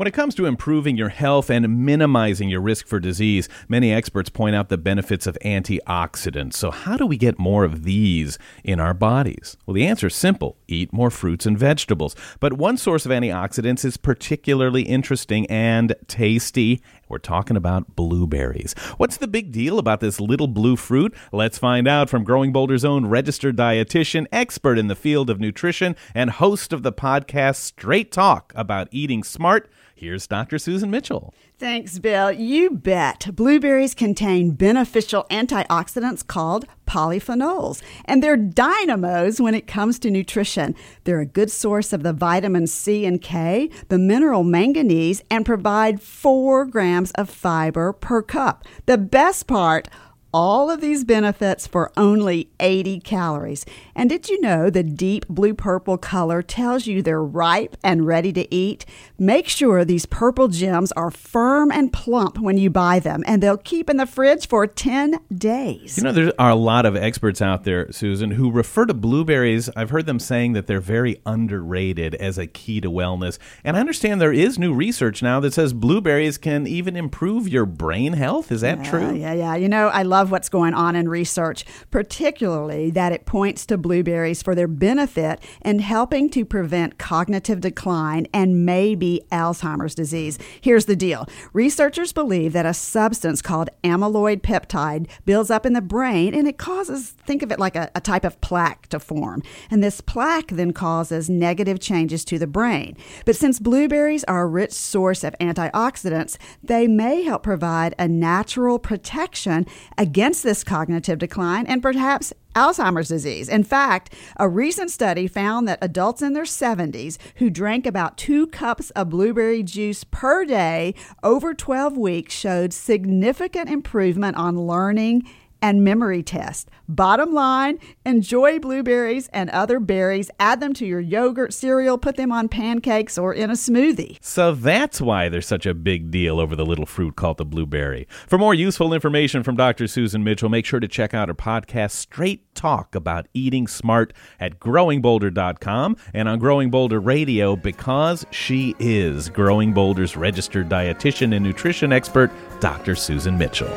When it comes to improving your health and minimizing your risk for disease, many experts point out the benefits of antioxidants. So, how do we get more of these in our bodies? Well, the answer is simple eat more fruits and vegetables. But one source of antioxidants is particularly interesting and tasty. We're talking about blueberries. What's the big deal about this little blue fruit? Let's find out from Growing Bolder's own registered dietitian, expert in the field of nutrition, and host of the podcast Straight Talk about eating smart. Here's Dr. Susan Mitchell. Thanks, Bill. You bet. Blueberries contain beneficial antioxidants called polyphenols, and they're dynamos when it comes to nutrition. They're a good source of the vitamin C and K, the mineral manganese, and provide four grams of fiber per cup. The best part, all of these benefits for only 80 calories. And did you know the deep blue purple color tells you they're ripe and ready to eat? Make sure these purple gems are firm and plump when you buy them, and they'll keep in the fridge for 10 days. You know, there are a lot of experts out there, Susan, who refer to blueberries. I've heard them saying that they're very underrated as a key to wellness. And I understand there is new research now that says blueberries can even improve your brain health. Is that yeah, true? Yeah, yeah. You know, I love love what's going on in research, particularly that it points to blueberries for their benefit in helping to prevent cognitive decline and maybe Alzheimer's disease. Here's the deal researchers believe that a substance called amyloid peptide builds up in the brain and it causes, think of it like a, a type of plaque to form. And this plaque then causes negative changes to the brain. But since blueberries are a rich source of antioxidants, they may help provide a natural protection against this cognitive decline and perhaps Alzheimer's disease. In fact, a recent study found that adults in their 70s who drank about two cups of blueberry juice per day over 12 weeks showed significant improvement on learning and memory test. Bottom line, enjoy blueberries and other berries. Add them to your yogurt, cereal, put them on pancakes or in a smoothie. So that's why there's such a big deal over the little fruit called the blueberry. For more useful information from Dr. Susan Mitchell, make sure to check out her podcast, Straight Talk About Eating Smart, at growingbolder.com and on Growing Bolder Radio because she is Growing Bolder's registered dietitian and nutrition expert, Dr. Susan Mitchell.